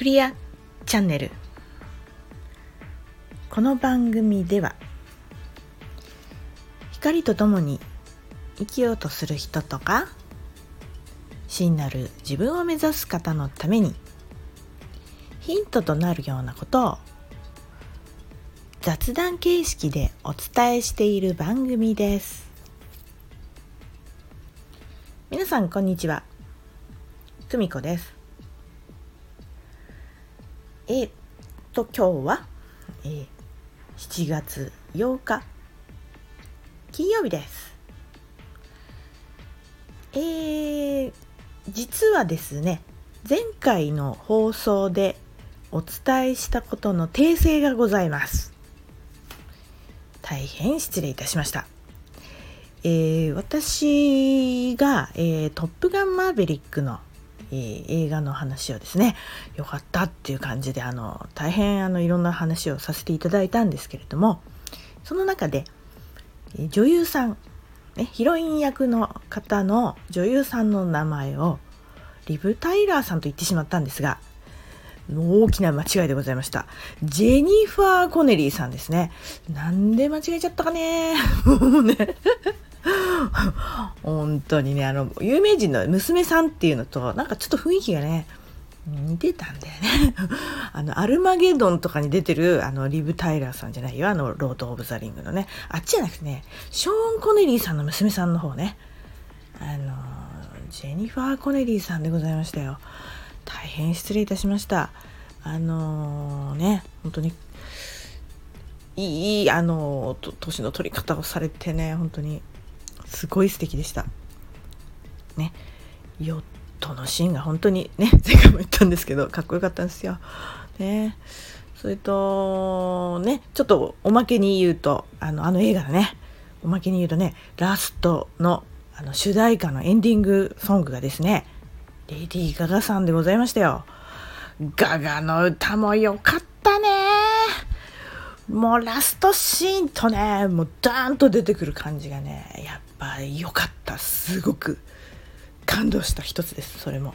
クリアチャンネル。この番組では光とともに生きようとする人とか真なる自分を目指す方のためにヒントとなるようなことを雑談形式でお伝えしている番組です。皆さんこんにちは。久美子です。えー、っと今日は、えー、7月8日金曜日ですえー、実はですね前回の放送でお伝えしたことの訂正がございます大変失礼いたしました。えー、私が、えー、トップガンマーヴェリックの、えー、映画の話をですね、よかったっていう感じで、あの、大変あの、いろんな話をさせていただいたんですけれども、その中で、え女優さん、ね、ヒロイン役の方の女優さんの名前を、リブ・タイラーさんと言ってしまったんですが、大きな間違いでございました。ジェニファー・コネリーさんですね。なんで間違えちゃったかね。もうね。本当にね、あの、有名人の娘さんっていうのと、なんかちょっと雰囲気がね、似てたんだよね。あの、アルマゲドンとかに出てる、あの、リブ・タイラーさんじゃないよ。あの、ロード・オブ・ザ・リングのね。あっちじゃなくてね、ショーン・コネリーさんの娘さんの方ね。あの、ジェニファー・コネリーさんでございましたよ。大変失礼いたしましたあのー、ね本当にいいあのー、年の取り方をされてね本当にすごい素敵でした。ね。ヨットのシーンが本当にね 前回も言ったんですけどかっこよかったんですよ。ね。それとねちょっとおまけに言うとあのあの映画だね。おまけに言うとねラストのあの主題歌のエンディングソングがですねレディー・ガガさんでございましたよ。ガガの歌も良かった。もうラストシーンとね、もうダーンと出てくる感じがね、やっぱ良かった。すごく感動した一つです、それも。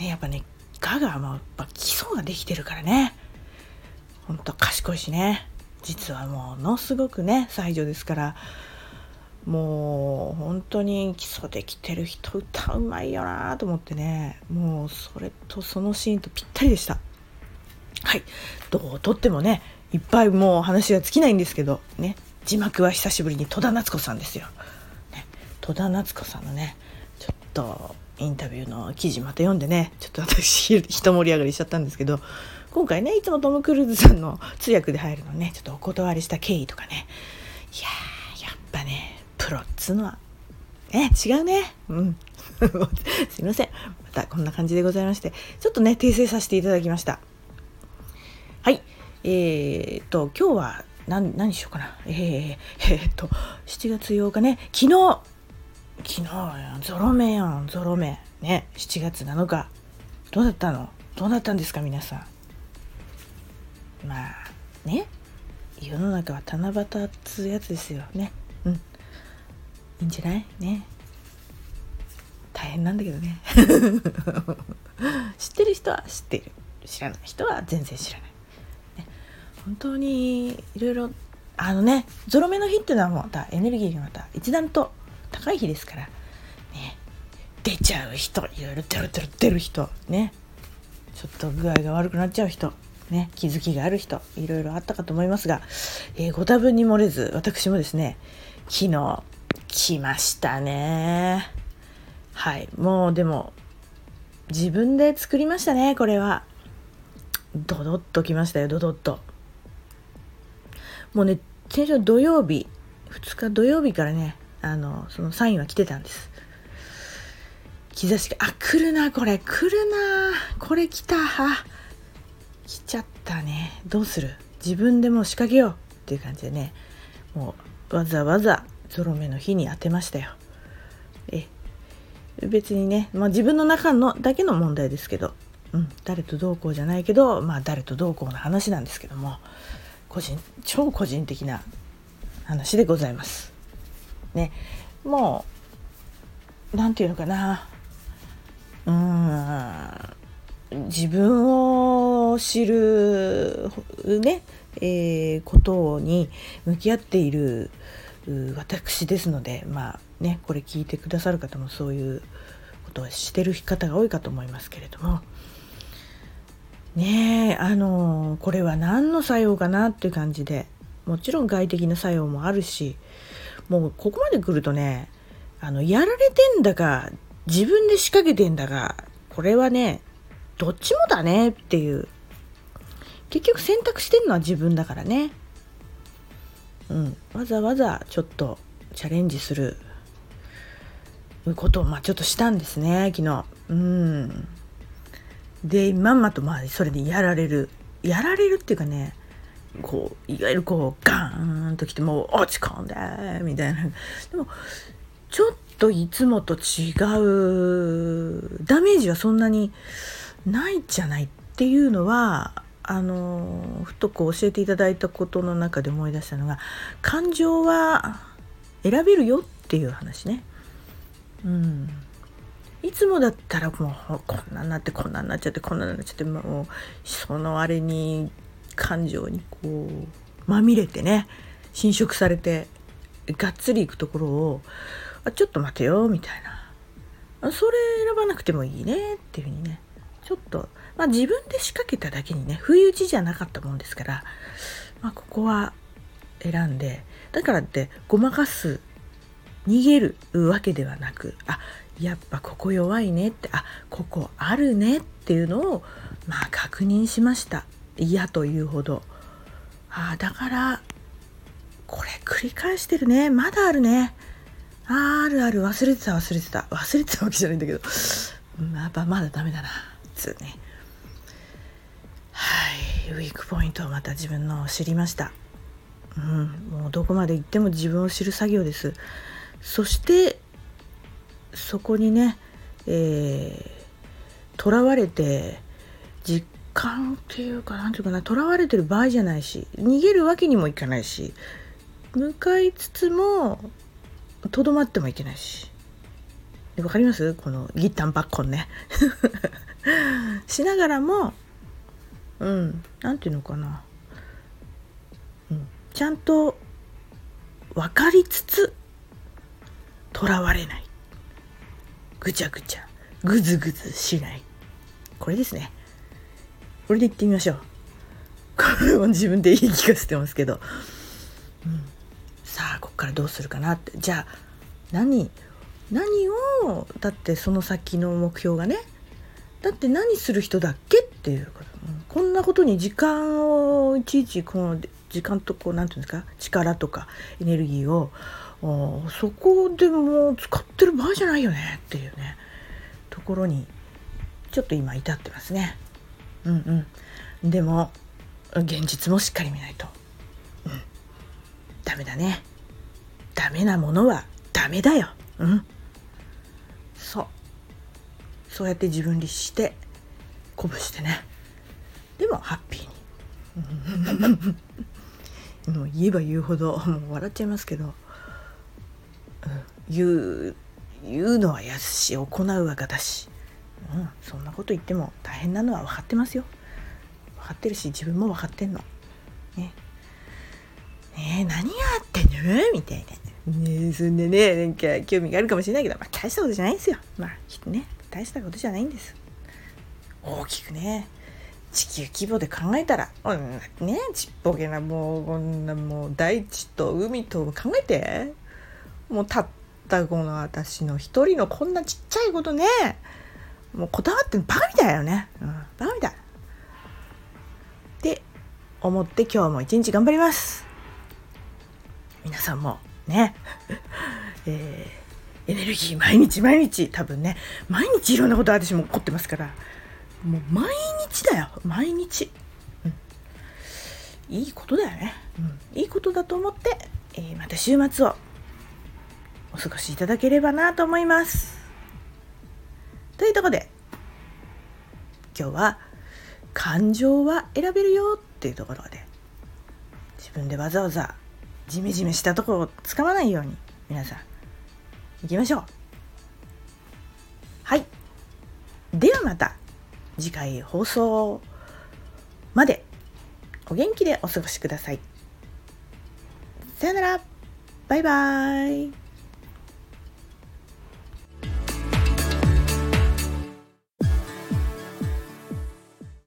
ね、やっぱね、ガガはやっぱ基礎ができてるからね。ほんと賢いしね。実はものすごくね、才女ですから。もう本当に基礎できてる人歌うまいよなと思ってねもうそれとそのシーンとぴったりでしたはいどうとってもねいっぱいもう話が尽きないんですけどね字幕は久しぶりに戸田夏子さんですよ、ね、戸田夏子さんのねちょっとインタビューの記事また読んでねちょっと私一盛り上がりしちゃったんですけど今回ねいつもトム・クルーズさんの通訳で入るのねちょっとお断りした経緯とかねいややっぱねプロっつうのは、ね、違うね。うん。すいません。またこんな感じでございまして、ちょっとね、訂正させていただきました。えー、っと、今日は何、何しようかな。えー、えー、っと、7月8日ね、昨日、昨日、ゾロ目やん、ゾロ目。ね、7月7日。どうだったの？どうだったんですか、皆さん。まあ、ね。世の中は七夕っつうやつですよね。うん。いいんじゃない？ね大変なんだけどね 知ってる人は知ってる知らない人は全然知らない、本当にいろいろあのねゾロ目の日っていうのはまたエネルギーがまた一段と高い日ですからね出ちゃう人いろいろ出る出る出る人ねちょっと具合が悪くなっちゃう人ね、気づきがある人いろいろあったかと思いますが、えー、ご多分に漏れず私もですね昨日来ましたね。はい。もうでも、自分で作りましたね、これは。ドドッと来ましたよ、ドドッと。もうね、先週土曜日、2日土曜日からね、あの、そのサインは来てたんです。兆しが、あ、来るな、これ、来るな、これ来た、来ちゃったね。どうする？自分でも仕掛けようっていう感じでね、もうわざわざゾロ目の日に当てましたよ。え別にね、まあ、自分の中のだけの問題ですけど、うん、誰とどうこうじゃないけど、まあ、誰とどうこうの話なんですけども個人超個人的な話でございます。ね。もう何て言うのかな。うーん。自分を知るね、えー、ことに向き合っている私ですのでまあねこれ聞いてくださる方もそういうことをしてる方が多いかと思いますけれども。ねえあのこれは何の作用かなっていう感じで。もちろん外的な作用もあるしもうここまで来るとねあのやられてんだか自分で仕掛けてんだかこれはねどっちもだねっていう。結局選択してんのは自分だからね。うんわざわざちょっとチャレンジすることをまあちょっとしたんですね昨日。うん。でまんまとまあそれでやられる。やられるっていうかねこういわゆるこうガーンときてもう落ち込んでみたいな。でもちょっといつもと違うダメージはそんなにないじゃないっていうのはあのふとこう教えていただいたことの中で思い出したのが感情は選べるよっていう話ね。うん、いつもだったらもうこんなになってこんなになっちゃってこんなになっちゃってもうそのあれに感情にこうまみれてね侵食されてがっつりいくところをあちょっと待てよみたいな。それ選ばなくてもいいねっていうふうにねちょっと、まあ、自分で仕掛けただけにね不意打ちじゃなかったもんですから、まあ、ここは選んでだからってごまかす逃げるわけではなくあやっぱここ弱いねってあここあるねっていうのをまあ確認しました。嫌というほど。あだからこれ繰り返してるね。まだあるね。ああるある。忘れてた忘れてた。忘れてたわけじゃないんだけど。やっぱまだダメだな。つね。はい。ウィークポイントをまた自分の知りました。うん。もうどこまで行っても自分を知る作業です。そしてそこにねえー、囚われて実感っていうか何ていうかな囚われてる場合じゃないし逃げるわけにもいかないし向かいつつもとどまってもいけないし。わかります？このギッタンバッコンね。しながらもうん何て言うのかな、うん、ちゃんと分かりつつとらわれない。ぐちゃぐちゃ。ぐずぐずしない。これですね。これでいってみましょう。これも自分で言い聞かせてますけど、うん、さあこっからどうするかなって。じゃあ何何をだってその先の目標がね。だって何する人だっけっていうこと。こんなことに時間をいちいちこの時間とこう何て言うんですか？力とかエネルギーをそこでもう使ってる場合じゃないよねっていうね。ところにちょっと今至ってますね。うんうん、でも現実もしっかり見ないと、うん、ダメだね。ダメなものはダメだよ。うん。そう。そうやって自分律して鼓舞してね。でもハッピーに。もう言えば言うほどもう笑っちゃいますけど、言う言うのはやすし行うはがだし、うん、そんなこと言っても大変なのは分かってますよ。分かってるし自分も分かってんの。ね。ね何やってんの？みたいな。ねそんでねなんか興味があるかもしれないけど、まあ、大したことじゃないんですよ。まあきっとね。大したことじゃないんです。大きくね。地球規模で考えたらこんねちっぽけなもうこんなもう大地と海と考えて。もうたったこの私の一人のこんなちっちゃいことね。もうこだわってバカみたいだよね、うん、バカみたい。って思って今日も一日頑張ります。皆さんもね、えー、エネルギー毎日毎日多分ね毎日いろんなこと私も起こってますから。もう毎日だよ。毎日、うん、いいことだよね、うん、いいことだと思って、えー、また週末をお過ごしいただければなと思います。というとこで今日は感情は選べるよっていうところで自分でわざわざジメジメしたところをつかまないように皆さん行きましょう。はい。ではまた次回放送までお元気でお過ごしください。さよなら。バイバイ。